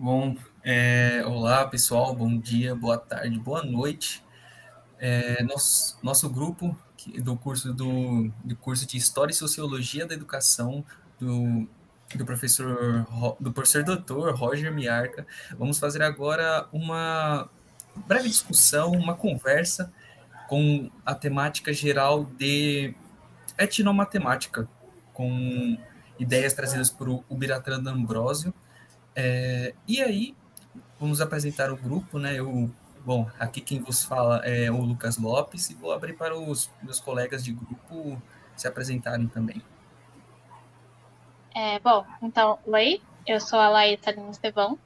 Bom, é, olá pessoal, bom dia, boa tarde, boa noite. É, nosso, nosso grupo do curso do, do curso de História e Sociologia da Educação do, do professor do professor doutor Roger Miarca, vamos fazer agora uma breve discussão, uma conversa com a temática geral de etnomatemática, com ideias trazidas por Ubiratan D'Ambrosio, é, e aí, vamos apresentar o grupo, né? Eu, bom, aqui quem vos fala é o Lucas Lopes e vou abrir para os meus colegas de grupo se apresentarem também. É, bom, então, oi, eu sou a Laísa Lima Estevão.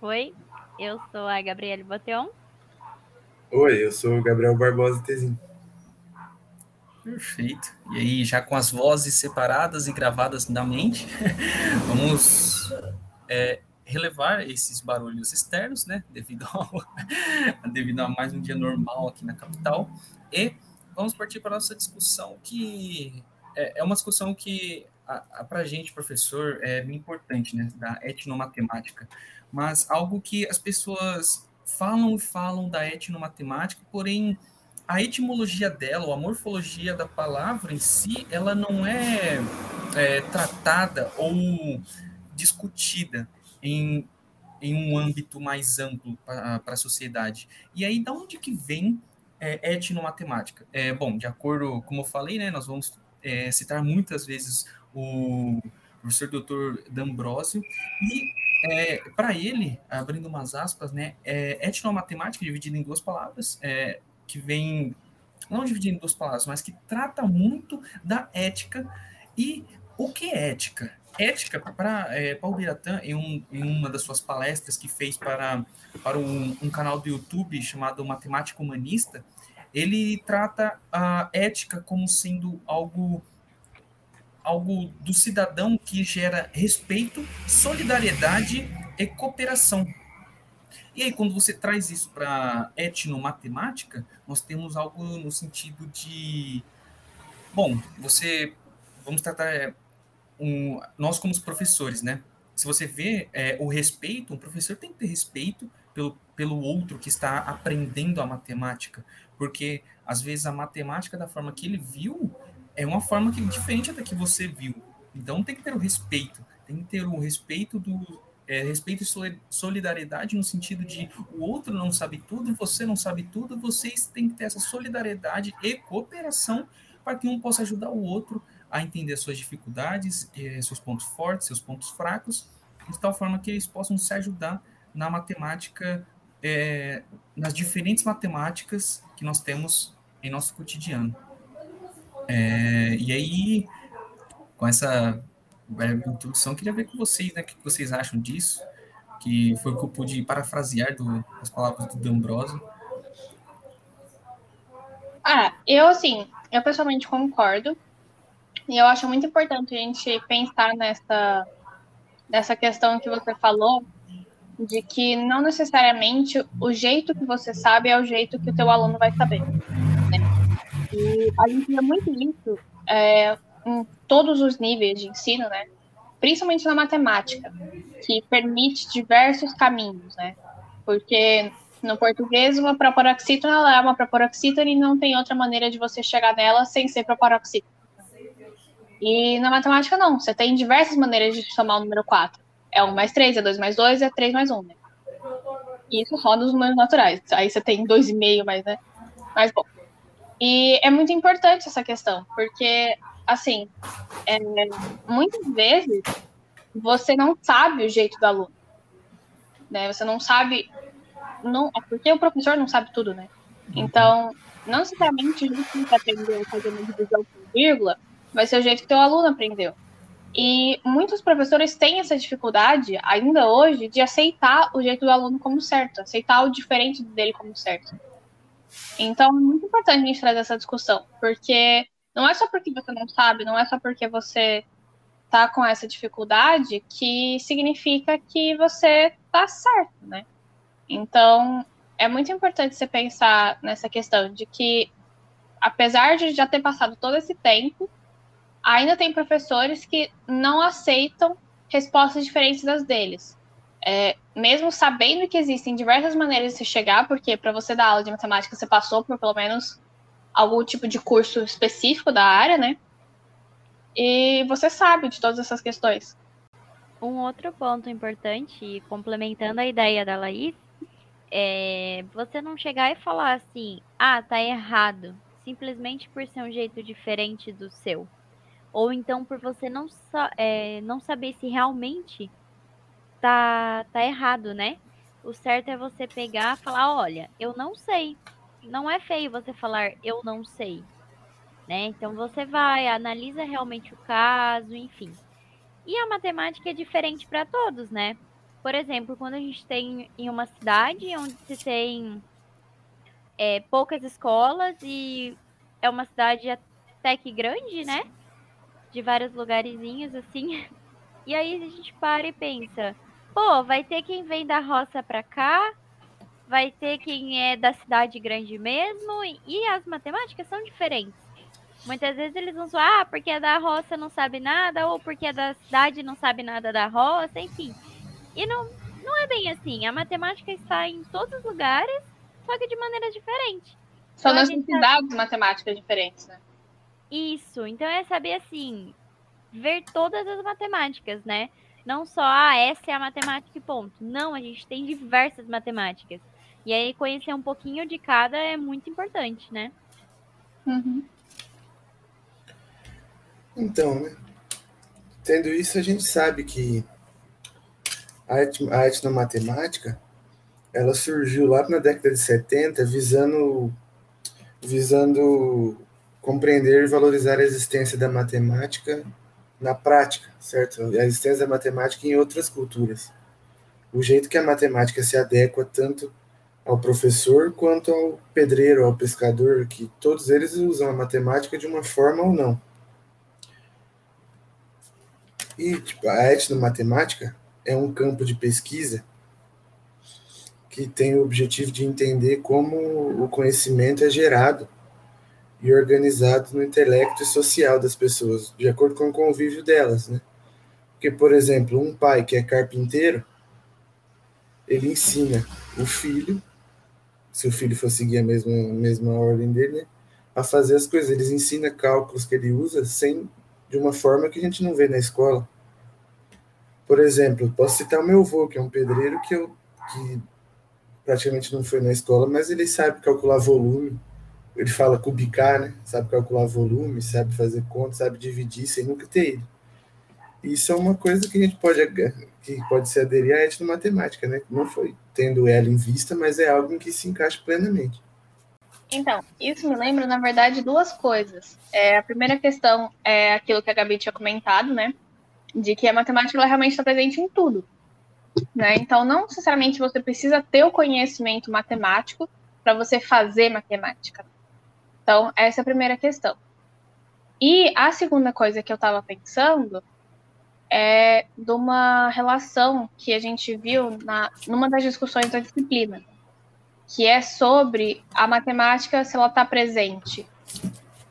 Oi, eu sou a Gabriele Boteon. Oi, eu sou o Gabriel Barbosa Tezinho. Perfeito. E aí, já com as vozes separadas e gravadas na mente, vamos é, relevar esses barulhos externos, né? Devido, ao, devido a mais um dia normal aqui na capital. E vamos partir para a nossa discussão, que é, é uma discussão que, para a gente, professor, é bem importante, né? Da etnomatemática. Mas algo que as pessoas falam e falam da etnomatemática, porém a etimologia dela, ou a morfologia da palavra em si, ela não é, é tratada ou discutida em, em um âmbito mais amplo para a sociedade. E aí, da onde que vem é, etnomatemática? É, bom, de acordo, como eu falei, né, nós vamos é, citar muitas vezes o professor doutor D'Ambrosio, e é, para ele, abrindo umas aspas, né, é, etnomatemática, dividida em duas palavras, é, que vem, não dividindo duas palavras, mas que trata muito da ética. E o que é ética? Ética, para é, Paulo Biratã, em, um, em, uma das suas palestras que fez para, para um, um canal do YouTube chamado Matemática Humanista, ele trata a ética como sendo algo algo do cidadão que gera respeito, solidariedade e cooperação. E aí, quando você traz isso para etnomatemática, nós temos algo no sentido de. Bom, você. Vamos tratar. É, um, nós, como professores, né? Se você vê é, o respeito, um professor tem que ter respeito pelo, pelo outro que está aprendendo a matemática, porque às vezes a matemática, da forma que ele viu, é uma forma que, diferente da que você viu. Então tem que ter o respeito, tem que ter o respeito do, é, respeito e solidariedade no sentido de o outro não sabe tudo, você não sabe tudo, vocês têm que ter essa solidariedade e cooperação para que um possa ajudar o outro a entender suas dificuldades, é, seus pontos fortes, seus pontos fracos, de tal forma que eles possam se ajudar na matemática, é, nas diferentes matemáticas que nós temos em nosso cotidiano. É, e aí, com essa breve introdução, queria ver com vocês, né, o que vocês acham disso, que foi o que eu pude parafrasear do, as palavras do D'Ambrosio. Ah, eu, assim, eu pessoalmente concordo, e eu acho muito importante a gente pensar nessa, nessa questão que você falou, de que não necessariamente o jeito que você sabe é o jeito que o teu aluno vai saber. Né? E a gente vê muito isso é, em todos os níveis de ensino, né? Principalmente na matemática, que permite diversos caminhos, né? Porque no português uma proparoxítona é uma proparoxítona e não tem outra maneira de você chegar nela sem ser proparoxítona. E na matemática não, você tem diversas maneiras de somar o número 4. É 1 mais 3, é 2 mais 2, é 3 mais 1, né? Isso só nos números naturais. Aí você tem 2,5, mas, né? Mas, bom. E é muito importante essa questão, porque assim, é, muitas vezes você não sabe o jeito do aluno. Né? Você não sabe. Não, é porque o professor não sabe tudo, né? Então, não necessariamente o jeito que você aprendeu uma divisão por vírgula vai ser o jeito que o aluno aprendeu. E muitos professores têm essa dificuldade, ainda hoje, de aceitar o jeito do aluno como certo, aceitar o diferente dele como certo. Então, é muito importante a gente trazer essa discussão, porque não é só porque você não sabe, não é só porque você tá com essa dificuldade que significa que você tá certo, né? Então, é muito importante você pensar nessa questão de que, apesar de já ter passado todo esse tempo, ainda tem professores que não aceitam respostas diferentes das deles. É, mesmo sabendo que existem diversas maneiras de se chegar, porque para você dar aula de matemática você passou por pelo menos algum tipo de curso específico da área, né? E você sabe de todas essas questões. Um outro ponto importante, complementando a ideia da Laís, é você não chegar e falar assim, ah, tá errado, simplesmente por ser um jeito diferente do seu. Ou então por você não, é, não saber se realmente tá, tá errado, né? O certo é você pegar e falar, olha, eu não sei. Não é feio você falar eu não sei. Né? Então você vai, analisa realmente o caso, enfim. E a matemática é diferente para todos, né? Por exemplo, quando a gente tem em uma cidade onde se tem é, poucas escolas e é uma cidade até que grande, né? De vários lugarzinhos assim. E aí a gente para e pensa, pô, vai ter quem vem da roça para cá, vai ter quem é da cidade grande mesmo, e as matemáticas são diferentes. Muitas vezes eles vão falar, ah, porque é da roça não sabe nada, ou porque é da cidade não sabe nada da roça, enfim. E não, não é bem assim. A matemática está em todos os lugares, só que de maneira diferente. São então, necessidades tá... matemáticas diferentes, né? Isso. Então é saber assim, ver todas as matemáticas, né? Não só, ah, essa é a matemática e ponto. Não, a gente tem diversas matemáticas. E aí conhecer um pouquinho de cada é muito importante, né? Uhum. Então, né? Tendo isso, a gente sabe que a, etnomatemática ela surgiu lá na década de 70 visando, visando compreender e valorizar a existência da matemática na prática, certo? A existência da matemática em outras culturas. O jeito que a matemática se adequa tanto ao professor quanto ao pedreiro, ao pescador, que todos eles usam a matemática de uma forma ou não. E tipo, a etnomatemática é um campo de pesquisa que tem o objetivo de entender como o conhecimento é gerado e organizado no intelecto e social das pessoas, de acordo com o convívio delas, né? Porque, por exemplo, um pai que é carpinteiro, ele ensina o filho, se o filho for seguir a mesma, mesma ordem dele, a fazer as coisas. Eles ensinam cálculos que ele usa sem de uma forma que a gente não vê na escola. Por exemplo, posso citar o meu avô, que é um pedreiro que, eu, que praticamente não foi na escola, mas ele sabe calcular volume. Ele fala cubicar, né? Sabe calcular volume, sabe fazer conta, sabe dividir sem nunca ter ido. Isso é uma coisa que a gente pode, que pode se aderir à etnomatemática, né? Não foi tendo ela em vista, mas é algo em que se encaixa plenamente. Então, isso me lembra, na verdade, duas coisas. É, a primeira questão é aquilo que a Gabi tinha comentado, né? de que a matemática ela realmente está presente em tudo. Né? Então, não necessariamente você precisa ter o conhecimento matemático para você fazer matemática. Então, essa é a primeira questão. E a segunda coisa que eu estava pensando é de uma relação que a gente viu na, numa das discussões da disciplina, que é sobre a matemática se ela está presente.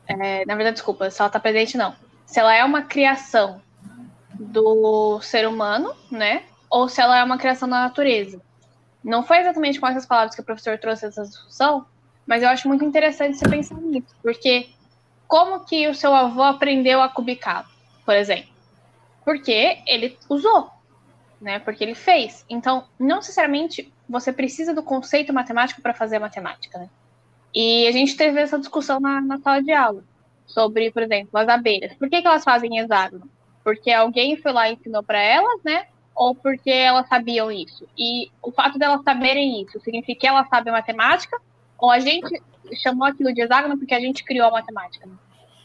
É, na verdade, desculpa, se ela está presente, não. Se ela é uma criação do ser humano, né? Ou se ela é uma criação da natureza. Não foi exatamente com essas palavras que o professor trouxe essa discussão, mas eu acho muito interessante você pensar nisso, porque como que o seu avô aprendeu a cubicar, por exemplo? Porque ele usou, né? Porque ele fez. Então, não necessariamente você precisa do conceito matemático para fazer a matemática, né? E a gente teve essa discussão na, na sala de aula sobre, por exemplo, as abelhas. Por que, que elas fazem hexágono? porque alguém foi lá e ensinou para elas, né? Ou porque elas sabiam isso. E o fato delas saberem isso significa que elas sabem matemática, ou a gente chamou aquilo de hexágono porque a gente criou a matemática. Né?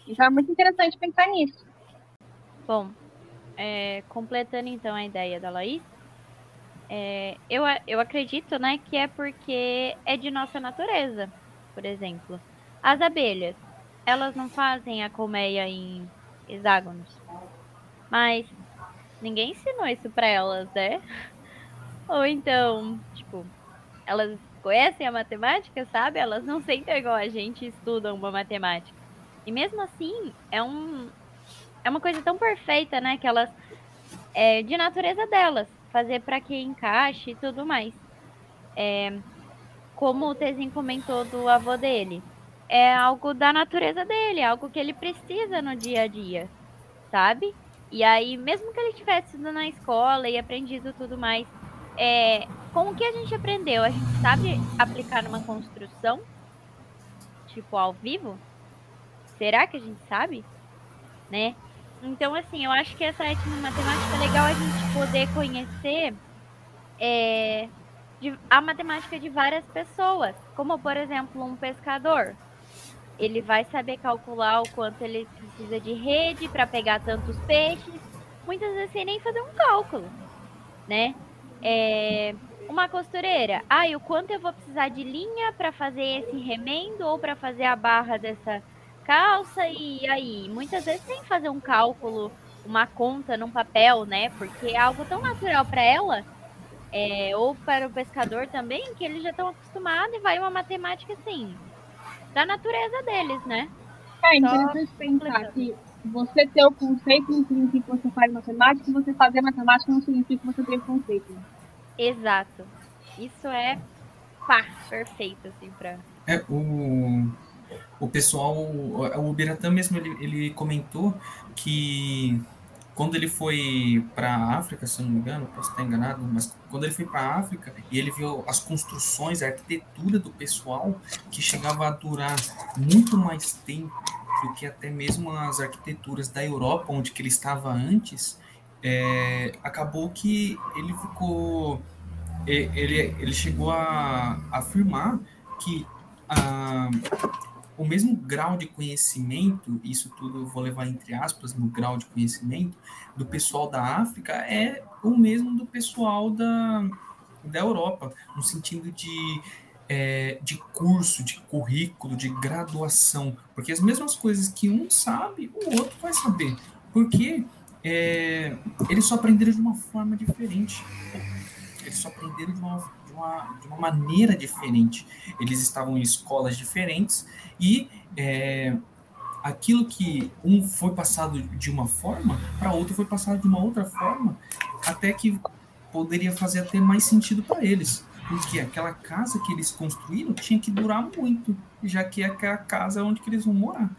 Então é muito interessante pensar nisso. Bom, é, completando então a ideia da Laís, é, eu, eu acredito né, que é porque é de nossa natureza, por exemplo. As abelhas, elas não fazem a colmeia em hexágonos. Mas ninguém ensinou isso pra elas, né? Ou então, tipo, elas conhecem a matemática, sabe? Elas não sentem igual a gente estudam uma matemática. E mesmo assim, é um é uma coisa tão perfeita, né, que elas é de natureza delas, fazer para que encaixe e tudo mais. É, como o Tezinho comentou do avô dele, é algo da natureza dele, é algo que ele precisa no dia a dia, sabe? E aí, mesmo que ele tivesse ido na escola e aprendido tudo mais, é, com o que a gente aprendeu, a gente sabe aplicar numa construção? Tipo, ao vivo? Será que a gente sabe? Né? Então, assim, eu acho que essa etnomatemática é legal a gente poder conhecer é, de, a matemática de várias pessoas. Como, por exemplo, um pescador. Ele vai saber calcular o quanto ele precisa de rede para pegar tantos peixes. Muitas vezes sem nem fazer um cálculo, né? É, uma costureira. Ah, e o quanto eu vou precisar de linha para fazer esse remendo ou para fazer a barra dessa calça e aí, muitas vezes sem fazer um cálculo, uma conta num papel, né? Porque é algo tão natural para ela, é, ou para o pescador também, que eles já estão acostumados e vai uma matemática assim, da natureza deles, né? É interessante Só pensar que você ter o conceito não significa que você faz matemática, e você fazer matemática não significa que você tem o conceito. Exato. Isso é pá, perfeito, assim, pra. É, o, o pessoal, o Ubiratã mesmo, ele, ele comentou que quando ele foi para a África, se eu não me engano, posso estar enganado, mas quando ele foi para a África e ele viu as construções, a arquitetura do pessoal, que chegava a durar muito mais tempo do que até mesmo as arquiteturas da Europa, onde que ele estava antes, é, acabou que ele ficou, ele, ele chegou a, afirmar que a, o mesmo grau de conhecimento, isso tudo eu vou levar entre aspas, no grau de conhecimento do pessoal da África é o mesmo do pessoal da, da Europa, no sentido de, é, de curso, de currículo, de graduação, porque as mesmas coisas que um sabe, o outro vai saber, porque é, eles só aprenderam de uma forma diferente, eles só aprenderam de uma de uma, de uma maneira diferente. Eles estavam em escolas diferentes e é, aquilo que um foi passado de uma forma, para outro foi passado de uma outra forma, até que poderia fazer até mais sentido para eles. Porque aquela casa que eles construíram tinha que durar muito, já que é a casa onde eles vão morar.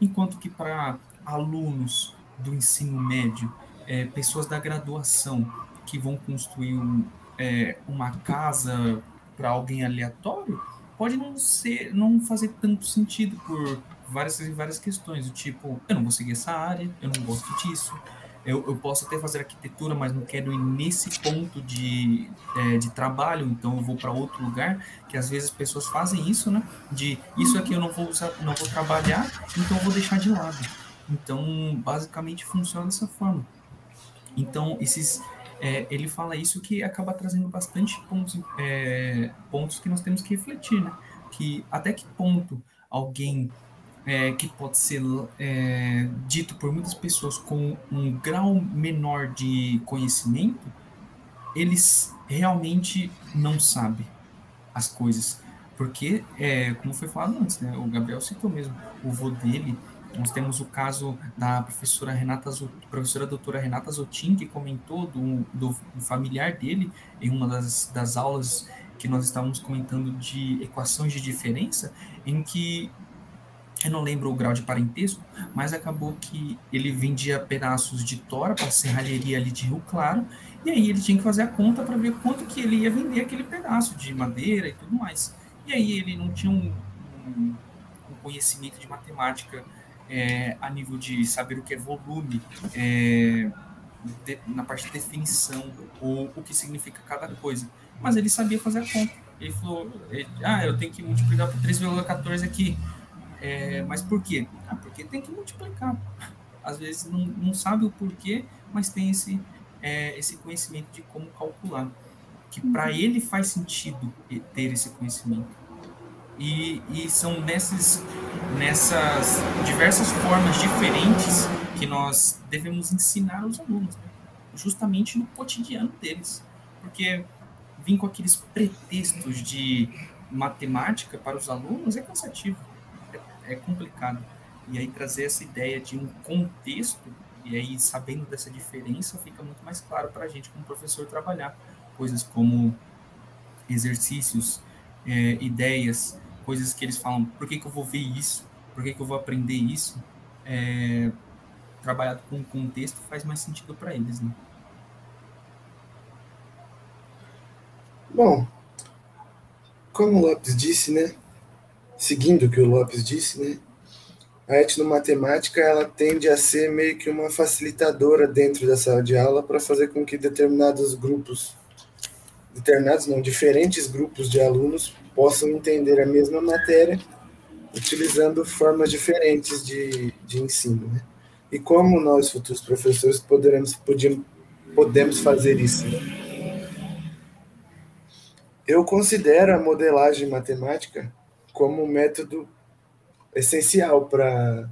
Enquanto que para alunos do ensino médio, é, pessoas da graduação que vão construir um, é, uma casa para alguém aleatório pode não ser, não fazer tanto sentido por várias várias questões, do tipo, eu não vou seguir essa área, eu não gosto disso, eu, eu posso até fazer arquitetura, mas não quero ir nesse ponto de, é, de trabalho, então eu vou para outro lugar, que às vezes as pessoas fazem isso, né? De isso aqui eu não vou usar, não vou trabalhar, então eu vou deixar de lado. Então, basicamente funciona dessa forma. Então, esses é, ele fala isso que acaba trazendo bastante pontos, é, pontos que nós temos que refletir, né? Que até que ponto alguém é, que pode ser é, dito por muitas pessoas com um grau menor de conhecimento, eles realmente não sabem as coisas. Porque, é, como foi falado antes, né, o Gabriel citou mesmo, o vô dele nós temos o caso da professora Renata, professora doutora Renata Zotin, que comentou do, do familiar dele em uma das, das aulas que nós estávamos comentando de equações de diferença, em que eu não lembro o grau de parentesco, mas acabou que ele vendia pedaços de tora para a serralheria ali de Rio Claro, e aí ele tinha que fazer a conta para ver quanto que ele ia vender aquele pedaço de madeira e tudo mais. E aí ele não tinha um, um, um conhecimento de matemática é, a nível de saber o que é volume, é, de, na parte de definição, ou o que significa cada coisa. Mas ele sabia fazer a conta. Ele falou, ele, ah, eu tenho que multiplicar por 3,14 aqui. É, mas por quê? Ah, porque tem que multiplicar. Às vezes não, não sabe o porquê, mas tem esse, é, esse conhecimento de como calcular. Que para uhum. ele faz sentido ter esse conhecimento. E, e são nesses, nessas diversas formas diferentes que nós devemos ensinar os alunos, né? justamente no cotidiano deles. Porque vir com aqueles pretextos de matemática para os alunos é cansativo, é, é complicado. E aí trazer essa ideia de um contexto E aí, sabendo dessa diferença, fica muito mais claro para a gente, como professor, trabalhar coisas como exercícios, é, ideias, coisas que eles falam, por que, que eu vou ver isso? Por que, que eu vou aprender isso? É, trabalhado com contexto faz mais sentido para eles, né? Bom, como o Lopes disse, né? Seguindo o que o Lopes disse, né? A etnomatemática ela tende a ser meio que uma facilitadora dentro da sala de aula para fazer com que determinados grupos, determinados não, diferentes grupos de alunos possam entender a mesma matéria utilizando formas diferentes de, de ensino, né? E como nós, futuros professores, poderemos, podíamos, podemos fazer isso? Né? Eu considero a modelagem matemática como um método essencial para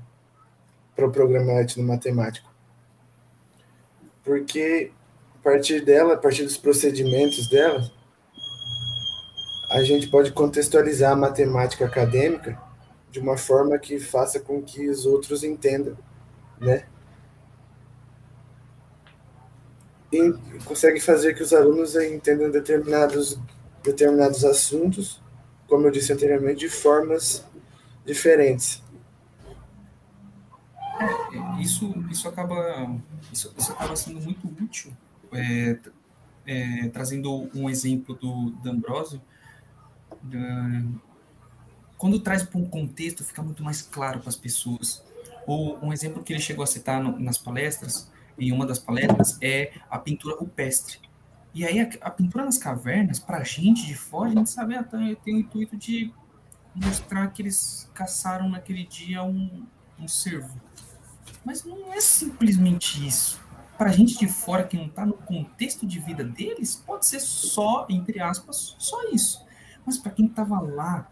o pro programa etnomatemático. Porque a partir dela, a partir dos procedimentos dela, a gente pode contextualizar a matemática acadêmica de uma forma que faça com que os outros entendam né? E consegue fazer que os alunos entendam determinados, determinados assuntos, como eu disse anteriormente, de formas diferentes. Isso, isso, acaba, isso, isso acaba sendo muito útil, é, é, trazendo um exemplo do D'Ambrosio, quando traz para um contexto, fica muito mais claro para as pessoas ou um exemplo que ele chegou a citar no, nas palestras, em uma das palestras, é a pintura rupestre. E aí a, a pintura nas cavernas, para a gente de fora, a gente sabe, ah, tá, tem o intuito de mostrar que eles caçaram naquele dia um, um cervo. Mas não é simplesmente isso. Para a gente de fora que não está no contexto de vida deles, pode ser só, entre aspas, só isso. Mas para quem estava lá,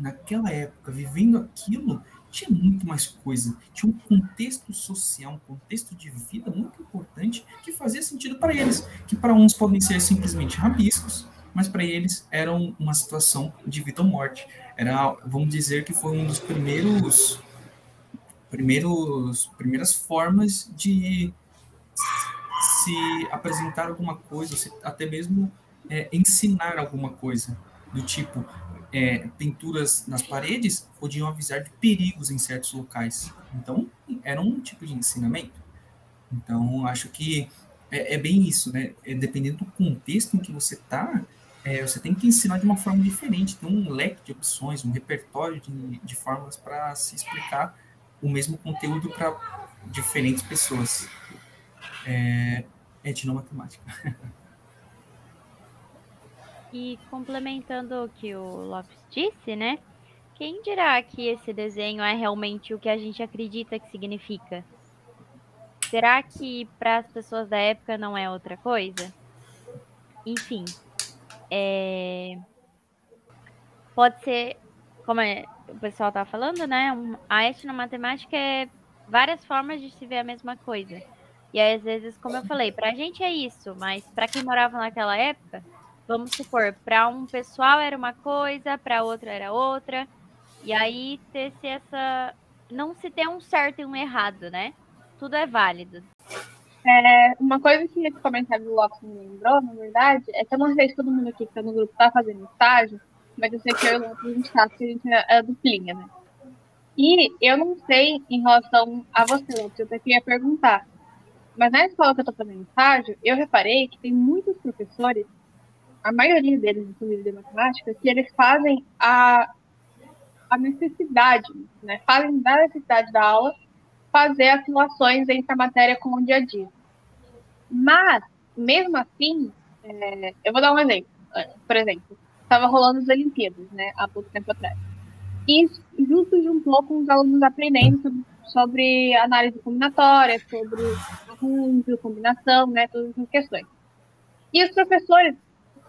naquela época, vivendo aquilo, tinha muito mais coisa, tinha um contexto social, um contexto de vida muito importante que fazia sentido para eles, que para uns podem ser simplesmente rabiscos, mas para eles era uma situação de vida ou morte. Era, vamos dizer que foi um dos primeiros primeiros primeiras formas de se apresentar alguma coisa, até mesmo é, ensinar alguma coisa do tipo é, pinturas nas paredes podiam avisar de perigos em certos locais. Então, era um tipo de ensinamento. Então, acho que é, é bem isso, né? É, dependendo do contexto em que você está, é, você tem que ensinar de uma forma diferente, tem um leque de opções, um repertório de, de formas para se explicar o mesmo conteúdo para diferentes pessoas. É, é etnomatemática. E complementando o que o Lopes disse, né? Quem dirá que esse desenho é realmente o que a gente acredita que significa? Será que para as pessoas da época não é outra coisa? Enfim, é... pode ser, como é, o pessoal tá falando, né? A etnomatemática é várias formas de se ver a mesma coisa. E aí, às vezes, como eu falei, para a gente é isso, mas para quem morava naquela época, vamos supor, para um pessoal era uma coisa, para outro era outra. E aí ter se essa não se tem um certo e um errado, né? Tudo é válido. É, uma coisa que esse comentário do Lopes me lembrou, na verdade, é que eu não sei se todo mundo aqui que tá no grupo tá fazendo estágio, mas eu sei que eu e o Lopes a gente tá, porque a gente é duplinha, né? E eu não sei em relação a você, Lopes, eu até queria perguntar. Mas na escola que eu tô fazendo estágio, eu reparei que tem muitos professores a maioria deles, inclusive de matemática, que eles fazem a, a necessidade, né? Fazem da necessidade da aula fazer as relações entre a matéria com o dia a dia. Mas, mesmo assim, é, eu vou dar um exemplo. Por exemplo, estava rolando as Olimpíadas, né, há pouco tempo atrás. E justo juntou com os alunos aprendendo sobre, sobre análise combinatória, sobre arranjo, combinação, né, todas essas questões. E os professores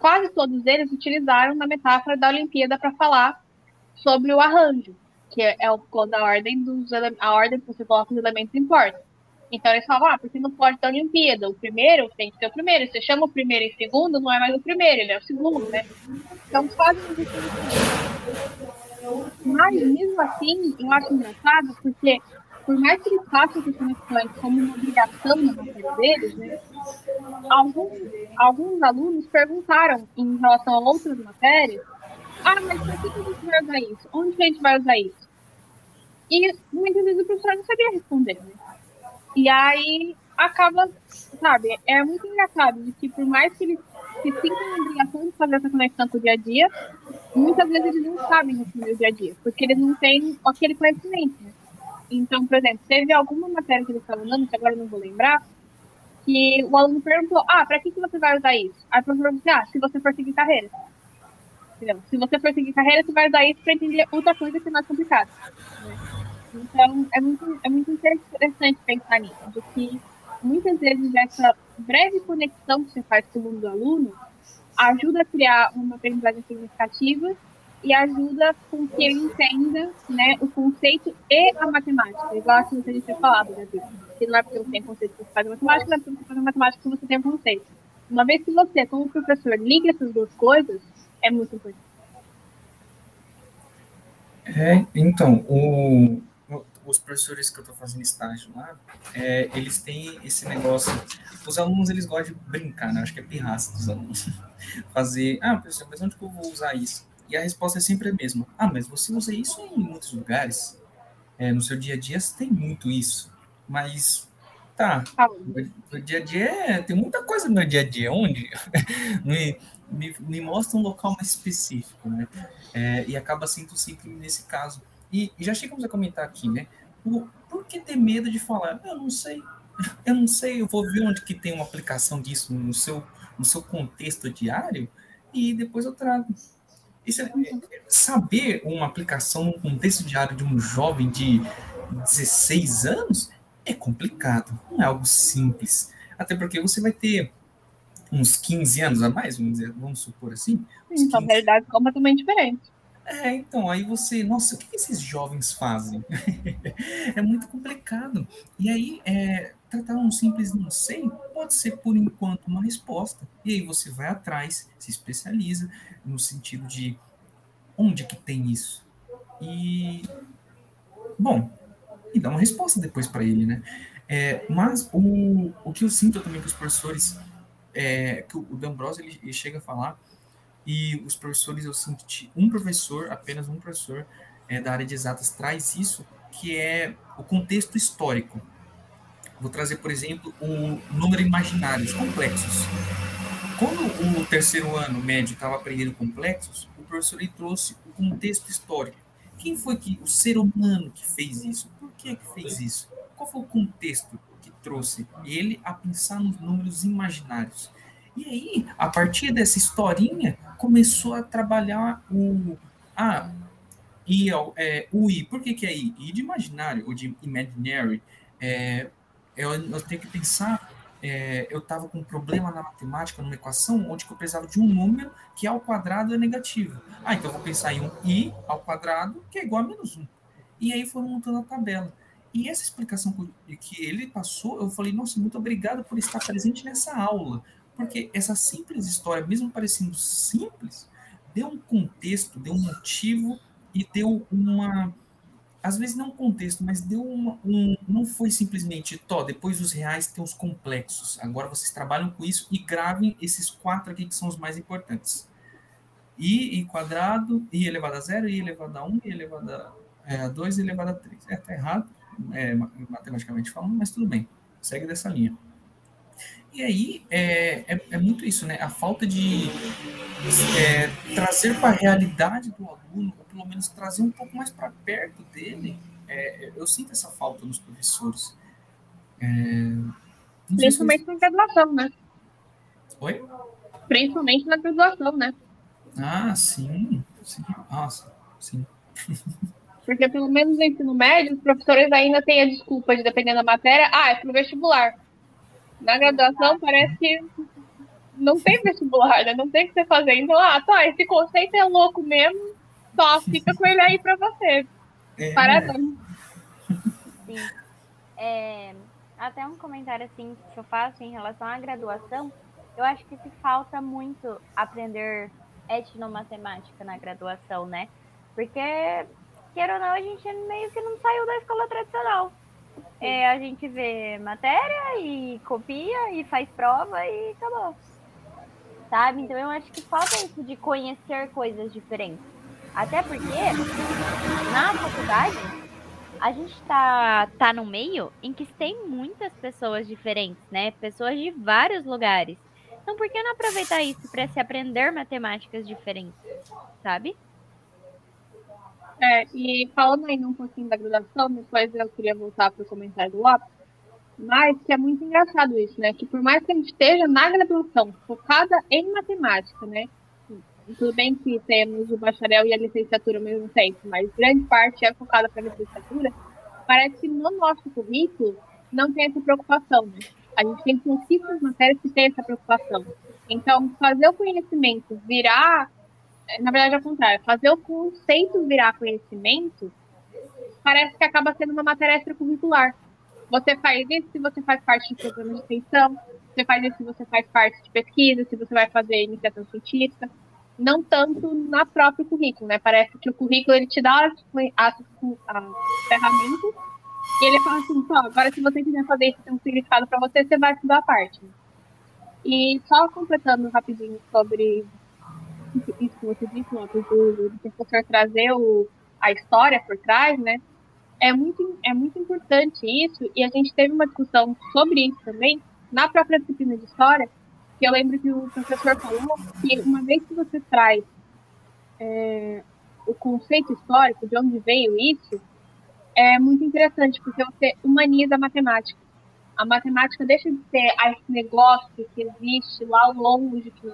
quase todos eles utilizaram na metáfora da Olimpíada para falar sobre o arranjo, que é, é quando a ordem dos a ordem que você coloca os elementos importa. Então eles falam, ah, porque não pode ter Olimpíada, o primeiro tem que ser o primeiro. Se você chama o primeiro e segundo, não é mais o primeiro, ele é o segundo, né? Então fazem Mas mesmo assim, eu acho engraçado porque por mais que eles façam essas conexões como uma obrigação na matéria deles, né, alguns, alguns alunos perguntaram em relação a outras matérias, ah, mas por que a gente vai usar isso? Onde a gente vai usar isso? E muitas vezes o professor não sabia responder, né? E aí acaba, sabe, é muito engraçado de que por mais que eles se sintam obrigação de fazer essa conexão com o dia a dia, muitas vezes eles não sabem responder o dia a dia, porque eles não têm aquele conhecimento. Né? Então, por exemplo, teve alguma matéria que eles estavam dando, que agora eu não vou lembrar, que o aluno perguntou, ah, para que, que você vai usar isso? Aí o professor disse, ah, se você for seguir carreira. Entendeu? Se você for seguir carreira, você vai usar isso para entender outra coisa que é mais complicada. Né? Então, é muito, é muito interessante pensar nisso, de que muitas vezes essa breve conexão que você faz com o mundo do aluno ajuda a criar uma aprendizagem significativa e ajuda com que ele entenda né, o conceito e a matemática, igual assim que a gente tinha falado, né, que não é porque você tem conceito que você faz matemática, não é porque você faz matemática que você tem conceito. Uma vez que você, como professor, liga essas duas coisas, é muito importante. É, então, o, os professores que eu estou fazendo estágio lá, é, eles têm esse negócio. Os alunos eles gostam de brincar, né? Acho que é pirraça dos alunos. Fazer, ah, professor, mas onde que eu vou usar isso? E a resposta é sempre a mesma. Ah, mas você usa isso em muitos lugares. É, no seu dia a dia você tem muito isso. Mas tá, no dia a dia é, tem muita coisa no meu dia a dia. Onde? me, me, me mostra um local mais específico, né? É, e acaba sendo sempre nesse caso e, e já chegamos a comentar aqui, né? Por, por que ter medo de falar? Eu não sei, eu não sei, eu vou ver onde que tem uma aplicação disso no seu, no seu contexto diário e depois eu trago. Isso é, saber uma aplicação no contexto diário de um jovem de 16 anos é complicado, não é algo simples. Até porque você vai ter uns 15 anos a mais, vamos, dizer, vamos supor assim. Sim, são realidades completamente diferentes. É, então, aí você, nossa, o que esses jovens fazem? é muito complicado. E aí, é, tratar um simples não sei pode ser, por enquanto, uma resposta. E aí você vai atrás, se especializa no sentido de onde que tem isso? E, bom, e dá uma resposta depois para ele, né? É, mas o, o que eu sinto também que os professores, é, que o D'Ambrosio ele, ele chega a falar e os professores, eu senti um professor, apenas um professor é, da área de exatas traz isso, que é o contexto histórico. Vou trazer, por exemplo, o número imaginários complexos. Quando o terceiro ano médio estava aprendendo complexos, o professor trouxe o contexto histórico. Quem foi que o ser humano que fez isso? Por que que fez isso? Qual foi o contexto que trouxe ele a pensar nos números imaginários? E aí, a partir dessa historinha, começou a trabalhar o. Ah, I, é, o I. Por que, que é I? I de imaginário, ou de imaginary. É, eu, eu tenho que pensar. É, eu estava com um problema na matemática, numa equação, onde eu precisava de um número que ao quadrado é negativo. Ah, então eu vou pensar em um i ao quadrado, que é igual a menos 1. E aí foram montando a tabela. E essa explicação que ele passou, eu falei, nossa, muito obrigado por estar presente nessa aula, porque essa simples história, mesmo parecendo simples, deu um contexto, deu um motivo e deu uma. Às vezes não um contexto, mas deu uma, um. Não foi simplesmente, tó, depois os reais tem os complexos. Agora vocês trabalham com isso e gravem esses quatro aqui que são os mais importantes. I, I quadrado, I elevado a zero, I elevado a 1, I elevado a, é, a 2 e elevado a 3. É, tá errado, é, matematicamente falando, mas tudo bem. Segue dessa linha. E aí é, é, é, muito isso, né? A falta de é, trazer para a realidade do aluno, ou pelo menos trazer um pouco mais para perto dele. É, eu sinto essa falta nos professores. É, Principalmente na graduação, né? Oi? Principalmente na graduação, né? Ah, sim. sim. Nossa, sim. Porque pelo menos no ensino médio, os professores ainda têm a desculpa de, dependendo da matéria, ah, é pro vestibular. Na graduação parece que não tem vestibular, né? Não tem o que você fazer. Então, ah, tá, esse conceito é louco mesmo, só fica com ele aí para você. É. Parabéns. Sim. É, até um comentário assim que eu faço em relação à graduação, eu acho que se falta muito aprender etnomatemática na graduação, né? Porque, queira ou não, a gente meio que não saiu da escola tradicional. É, a gente vê matéria e copia e faz prova e acabou. Sabe? Então eu acho que falta isso de conhecer coisas diferentes. Até porque na faculdade a gente tá, tá no meio em que tem muitas pessoas diferentes, né? Pessoas de vários lugares. Então por que não aproveitar isso para se aprender matemáticas diferentes, sabe? É, e falando ainda um pouquinho da graduação, depois eu queria voltar para o comentário do Lopes, mas que é muito engraçado isso, né? Que por mais que a gente esteja na graduação focada em matemática, né? Tudo bem que temos o bacharel e a licenciatura ao mesmo tempo, mas grande parte é focada para a licenciatura. Parece que no nosso currículo não tem essa preocupação, né? A gente tem pouquíssimas matérias que tem essa preocupação. Então, fazer o conhecimento virar na verdade, ao contrário, fazer o conceito virar conhecimento parece que acaba sendo uma matéria extracurricular. Você faz isso se você faz parte de programa de extensão, você faz isso se você faz parte de pesquisa, se você vai fazer iniciação científica, não tanto na próprio currículo, né? Parece que o currículo ele te dá as, as, as ferramentas e ele fala assim, só, agora se você quiser fazer isso tem um significado para você, você vai estudar a parte. E só completando rapidinho sobre isso que você disse, Lopes, do, do professor trazer o, a história por trás, né? É muito, é muito importante isso, e a gente teve uma discussão sobre isso também, na própria disciplina de história, que eu lembro que o professor falou que uma vez que você traz é, o conceito histórico, de onde veio isso, é muito interessante, porque você humaniza a matemática. A matemática deixa de ser esse negócio que existe lá longe, que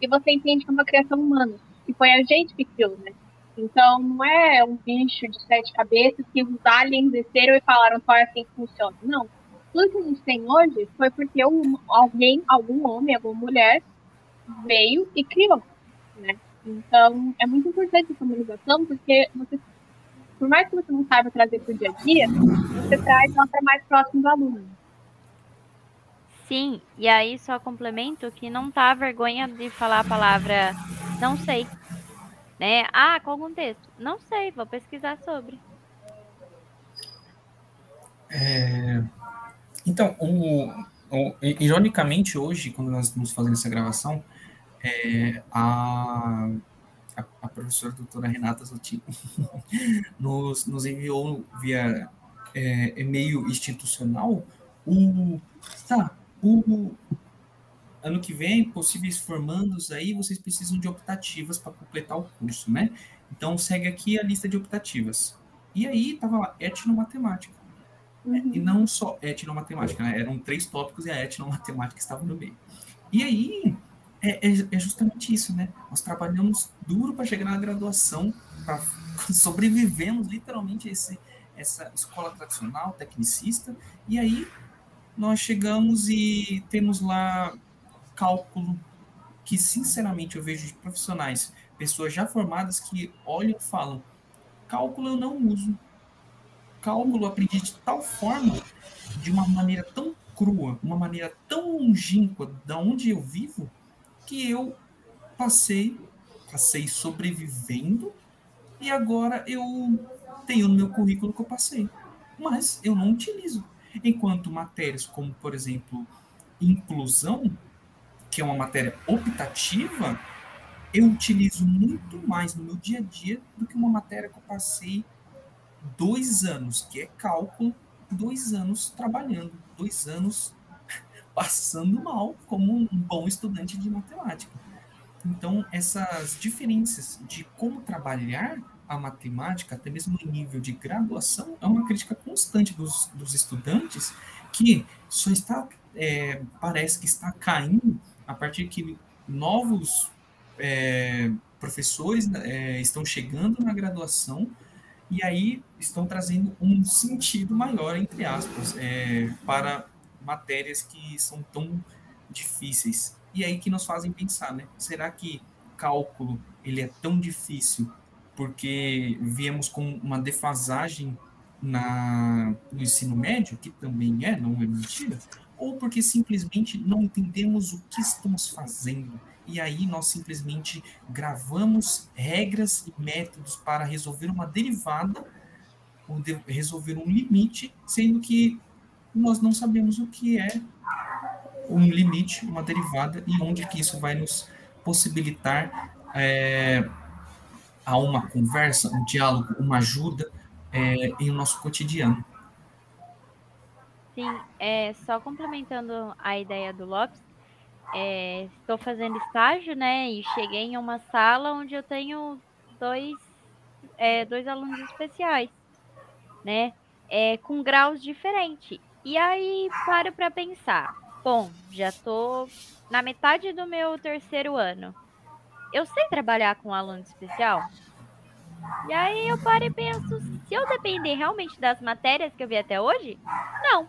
e você entende que é uma criação humana, que foi a gente que criou, né? Então, não é um bicho de sete cabeças que os aliens desceram e falaram só é assim que funciona. Não. Tudo que a gente tem hoje foi porque um, alguém, algum homem, alguma mulher, veio e criou, né? Então, é muito importante essa humanização, porque você, por mais que você não saiba trazer para o dia a dia, você traz ela para mais próximo do aluno. Sim, e aí só complemento que não tá vergonha de falar a palavra não sei. Né? Ah, qual contexto? Não sei, vou pesquisar sobre. É... Então, o, o, ironicamente, hoje, quando nós estamos fazendo essa gravação, é, a, a, professora doutora Renata Zotti nos, nos enviou via é, e-mail institucional o. Tá, o ano que vem, possíveis formandos aí, vocês precisam de optativas para completar o curso, né? Então segue aqui a lista de optativas. E aí tava lá, etnomatemática. Uhum. E não só etnomatemática, né? Eram três tópicos e a etnomatemática estava no meio. E aí é, é, é justamente isso, né? Nós trabalhamos duro para chegar na graduação, para sobrevivemos literalmente a esse, essa escola tradicional, tecnicista, e aí nós chegamos e temos lá cálculo que, sinceramente, eu vejo de profissionais, pessoas já formadas que olham e falam: cálculo eu não uso. Cálculo eu aprendi de tal forma, de uma maneira tão crua, uma maneira tão longínqua da onde eu vivo, que eu passei, passei sobrevivendo e agora eu tenho no meu currículo que eu passei. Mas eu não utilizo. Enquanto matérias como, por exemplo, inclusão, que é uma matéria optativa, eu utilizo muito mais no meu dia a dia do que uma matéria que eu passei dois anos, que é cálculo, dois anos trabalhando, dois anos passando mal como um bom estudante de matemática. Então, essas diferenças de como trabalhar a matemática, até mesmo em nível de graduação, é uma crítica constante dos, dos estudantes que só está, é, parece que está caindo a partir que novos é, professores é, estão chegando na graduação e aí estão trazendo um sentido maior, entre aspas, é, para matérias que são tão difíceis. E aí que nos fazem pensar, né? Será que cálculo ele é tão difícil porque viemos com uma defasagem na, no ensino médio, que também é, não é mentira, ou porque simplesmente não entendemos o que estamos fazendo. E aí nós simplesmente gravamos regras e métodos para resolver uma derivada ou resolver um limite, sendo que nós não sabemos o que é um limite, uma derivada, e onde que isso vai nos possibilitar é, a uma conversa, um diálogo, uma ajuda é, em nosso cotidiano. Sim, é, só complementando a ideia do Lopes, é, estou fazendo estágio, né, e cheguei em uma sala onde eu tenho dois, é, dois alunos especiais, né, é, com graus diferentes. E aí paro para pensar, bom, já estou na metade do meu terceiro ano. Eu sei trabalhar com aluno especial? E aí eu paro e penso, se eu depender realmente das matérias que eu vi até hoje, não.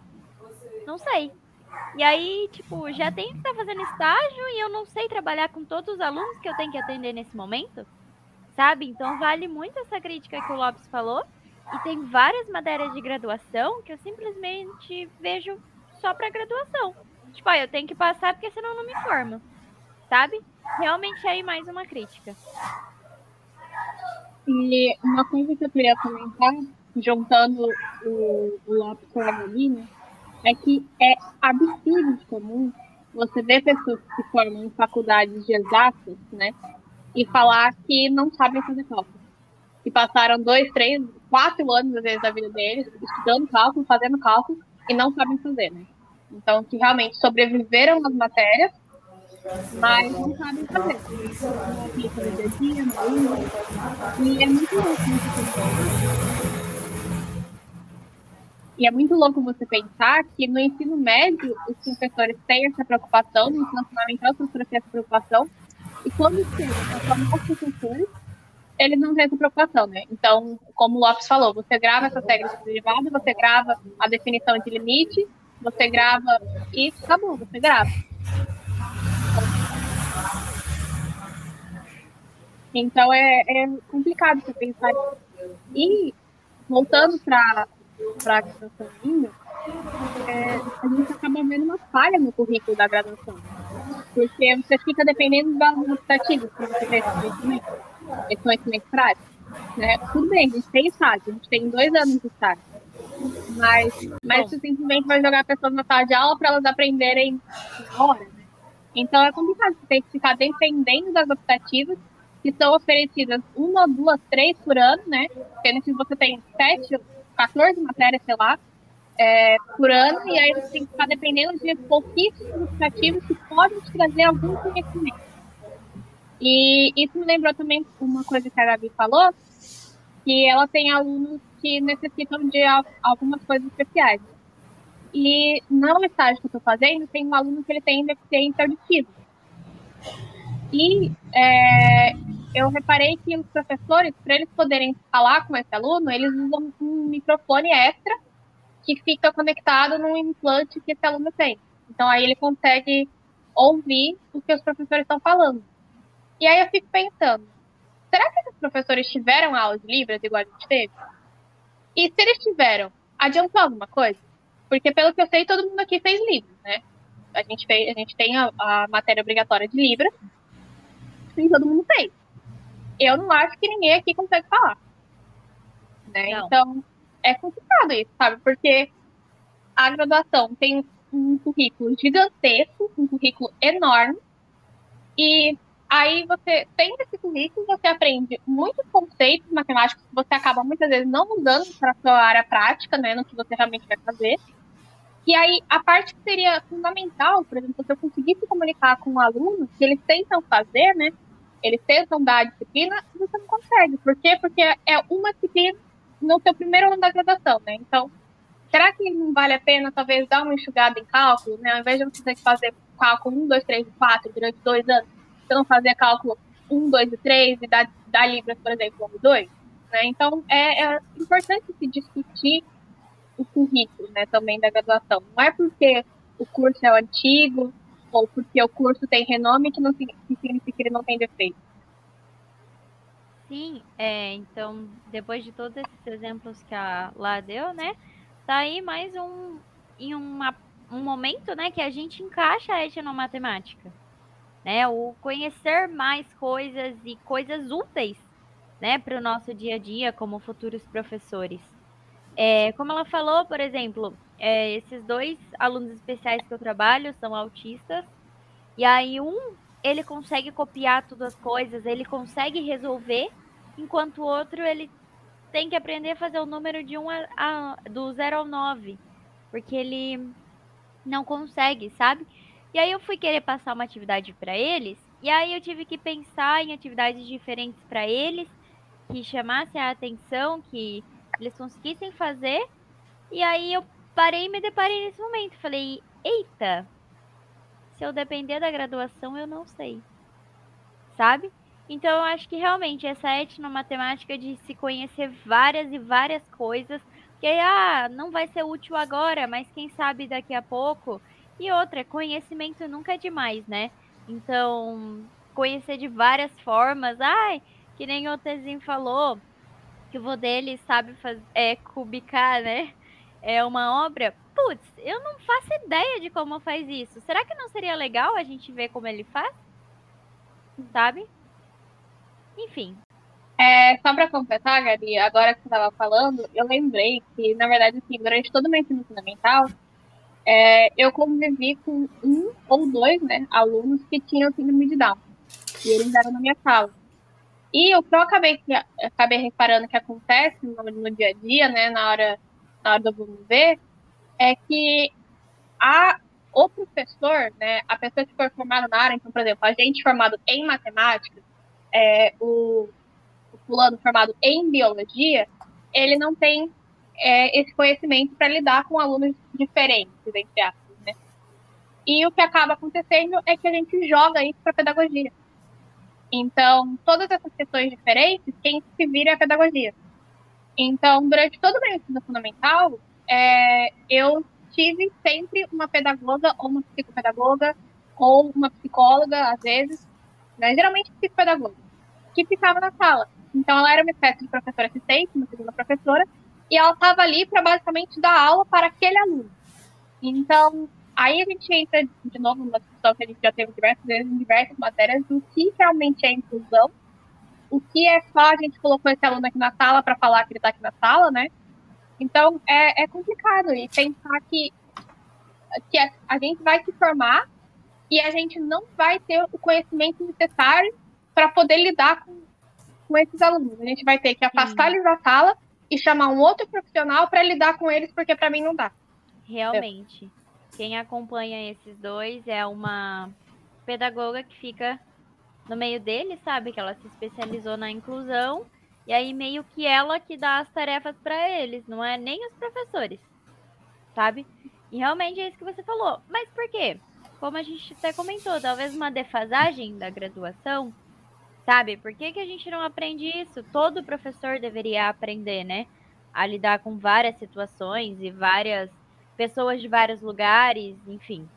Não sei. E aí, tipo, já tenho que estar tá fazendo estágio e eu não sei trabalhar com todos os alunos que eu tenho que atender nesse momento. Sabe? Então vale muito essa crítica que o Lopes falou. E tem várias matérias de graduação que eu simplesmente vejo só para graduação. Tipo, ah, eu tenho que passar porque senão não me formo. Sabe? Realmente aí mais uma crítica. E uma coisa que eu queria comentar, juntando o, o Lopes com a Evelina, é que é absurdo de comum você ver pessoas que formam em faculdades de exatas, né? E falar que não sabem fazer cálculo. Que passaram dois, três, quatro anos, às vezes, da vida deles, estudando cálculo, fazendo cálculo, e não sabem fazer, né? Então, que realmente sobreviveram nas matérias, mas não sabem fazer. E é muito louco. E é muito louco você pensar que no ensino médio os professores têm essa preocupação, no ensino fundamental os professores têm essa preocupação, e quando chega para formar os professores, eles não têm essa preocupação, né? Então, como o Lopes falou, você grava essa técnica derivada, você grava a definição de limite, você grava e acabou, você grava. Então é, é complicado você pensar. E voltando para para graduação é, a gente acaba vendo uma falha no currículo da graduação. Porque você fica dependendo das optativas para você conhecimento, esse conhecimento prático. Né? Tudo bem, a gente tem estágio, a gente tem dois anos de estágio. Mas, mas você simplesmente vai jogar pessoas na sala de aula para elas aprenderem na hora. Né? Então é complicado, você tem que ficar dependendo das optativas que são oferecidas uma, duas, três por ano, né? Sendo que você tem sete 14 matérias, sei lá, é, por ano, e aí você tem que ficar dependendo de pouquíssimos aplicativos que podem te trazer algum conhecimento. E isso me lembrou também uma coisa que a Gabi falou, que ela tem alunos que necessitam de algumas coisas especiais. E no estágio que eu estou fazendo, tem um aluno que ele tem deficiência auditiva. E é, eu reparei que os professores, para eles poderem falar com esse aluno, eles usam um microfone extra que fica conectado num implante que esse aluno tem. Então aí ele consegue ouvir o que os professores estão falando. E aí eu fico pensando, será que esses professores tiveram aula de Libras igual a gente teve? E se eles tiveram, adiantou alguma coisa? Porque pelo que eu sei, todo mundo aqui fez Libras, né? A gente, fez, a gente tem a, a matéria obrigatória de Libras e todo mundo fez eu não acho que ninguém aqui consegue falar. Né? Então, é complicado isso, sabe? Porque a graduação tem um currículo gigantesco, um currículo enorme, e aí você tem esse currículo, você aprende muitos conceitos matemáticos que você acaba muitas vezes não usando para a sua área prática, né, no que você realmente vai fazer. E aí, a parte que seria fundamental, por exemplo, se eu conseguir se comunicar com um aluno, que eles tentam fazer, né, eles tentam dar a disciplina, você não consegue. Por quê? Porque é uma disciplina no seu primeiro ano da graduação, né? Então, será que não vale a pena, talvez, dar uma enxugada em cálculo, né? Ao invés de você ter que fazer cálculo 1, 2, 3 e 4 durante dois anos, você não fazer cálculo 1, 2 e 3 e dar, dar Libras, por exemplo, 1 e 2? Né? Então, é, é importante se discutir o currículo, né, também da graduação. Não é porque o curso é antigo, ou porque o curso tem renome que não significa que ele não tem defeito. Sim, é, então, depois de todos esses exemplos que a Lá deu, né, tá aí mais um, em uma, um momento, né, que a gente encaixa a etnomatemática, né, o conhecer mais coisas e coisas úteis, né, para o nosso dia a dia como futuros professores. É, como ela falou, por exemplo, é, esses dois alunos especiais que eu trabalho são autistas, e aí um ele consegue copiar todas as coisas, ele consegue resolver, enquanto o outro ele tem que aprender a fazer o número de um a, a, do 0 ao 9, porque ele não consegue, sabe? E aí eu fui querer passar uma atividade para eles, e aí eu tive que pensar em atividades diferentes para eles, que chamassem a atenção, que eles conseguissem fazer. E aí eu parei e me deparei nesse momento. Falei, eita, se eu depender da graduação, eu não sei. Sabe? Então eu acho que realmente essa etnomatemática de se conhecer várias e várias coisas, que ah, não vai ser útil agora, mas quem sabe daqui a pouco. E outra, conhecimento nunca é demais, né? Então, conhecer de várias formas. Ai, que nem o Tezinho falou, que o vô dele sabe fazer, é, cubicar, né? É uma obra. Putz, eu não faço ideia de como faz isso. Será que não seria legal a gente ver como ele faz? Sabe? Enfim. É, só para completar, Gabi, agora que você estava falando, eu lembrei que, na verdade, assim, durante todo o meu ensino fundamental, é, eu convivi com um ou dois né, alunos que tinham síndrome de Down. E eles eram na minha sala. E o que eu acabei, acabei reparando que acontece no, no, dia a dia, né, na hora, na hora do vamos ver, é que a, o professor, né, a pessoa que for formada na área, então, por exemplo, a gente formado em matemática, é, o, o fulano formado em biologia, ele não tem é, esse conhecimento para lidar com alunos diferentes, entre aspas, né? E o que acaba acontecendo é que a gente joga isso para pedagogia. Então, todas essas questões diferentes, quem se vira é a pedagogia. Então, durante todo o meu ensino fundamental, é, eu tive sempre uma pedagoga ou uma psicopedagoga ou uma psicóloga, às vezes, né, geralmente psicopedagoga, que ficava na sala. Então, ela era uma espécie de professora assistente, uma segunda professora, e ela estava ali para basicamente dar aula para aquele aluno. Então, aí a gente entra de novo numa discussão que a gente já teve diversas vezes em diversas matérias do que realmente é inclusão, o que é só a gente colocou esse aluno aqui na sala para falar que ele está aqui na sala, né? Então, é, é complicado e pensar que, que a, a gente vai se formar e a gente não vai ter o conhecimento necessário para poder lidar com, com esses alunos. A gente vai ter que afastar eles da sala e chamar um outro profissional para lidar com eles, porque para mim não dá. Realmente. Quem acompanha esses dois é uma pedagoga que fica no meio deles, sabe? Que ela se especializou na inclusão. E aí meio que ela que dá as tarefas para eles, não é nem os professores. Sabe? E realmente é isso que você falou. Mas por quê? Como a gente até comentou, talvez uma defasagem da graduação Sabe? Por que, que a gente não aprende isso? Todo professor deveria aprender, né? A lidar com várias situações e várias pessoas de vários lugares, enfim.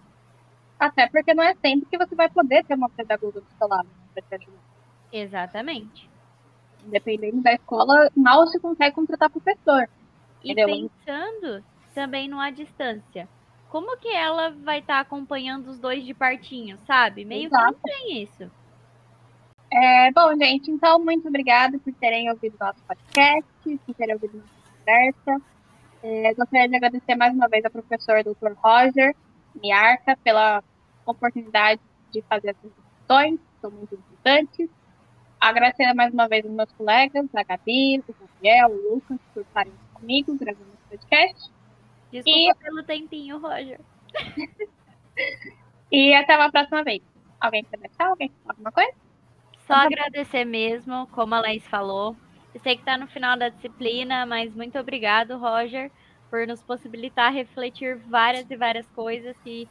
Até porque não é sempre que você vai poder ter uma pedagoga do seu lado né, para te ajudar. Exatamente. Dependendo da escola, mal se consegue contratar professor. E entendeu? pensando também numa distância. Como que ela vai estar tá acompanhando os dois de partinho, sabe? Meio Exato. que não tem isso. É, bom, gente, então, muito obrigada por terem ouvido nosso podcast, por terem ouvido nossa conversa. É, gostaria de agradecer mais uma vez ao professor Dr. Roger Miarca pela oportunidade de fazer essas discussões, que são muito importantes. Agradecer mais uma vez aos meus colegas, a Gabi, o Gabriel, o Lucas, por estarem comigo gravando esse podcast. Desculpa e... pelo tempinho, Roger. e até uma próxima vez. Alguém quer deixar? Alguém quer falar alguma coisa? Só agradecer mesmo, como a Laís falou. Eu sei que está no final da disciplina, mas muito obrigado, Roger, por nos possibilitar refletir várias e várias coisas que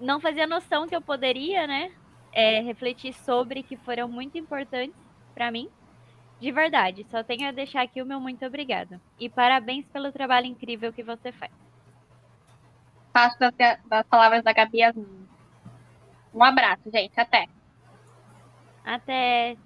não fazia noção que eu poderia, né? É, refletir sobre que foram muito importantes para mim. De verdade, só tenho a deixar aqui o meu muito obrigado. E parabéns pelo trabalho incrível que você faz. Faço das, das palavras da Gabi Um abraço, gente. Até. Até!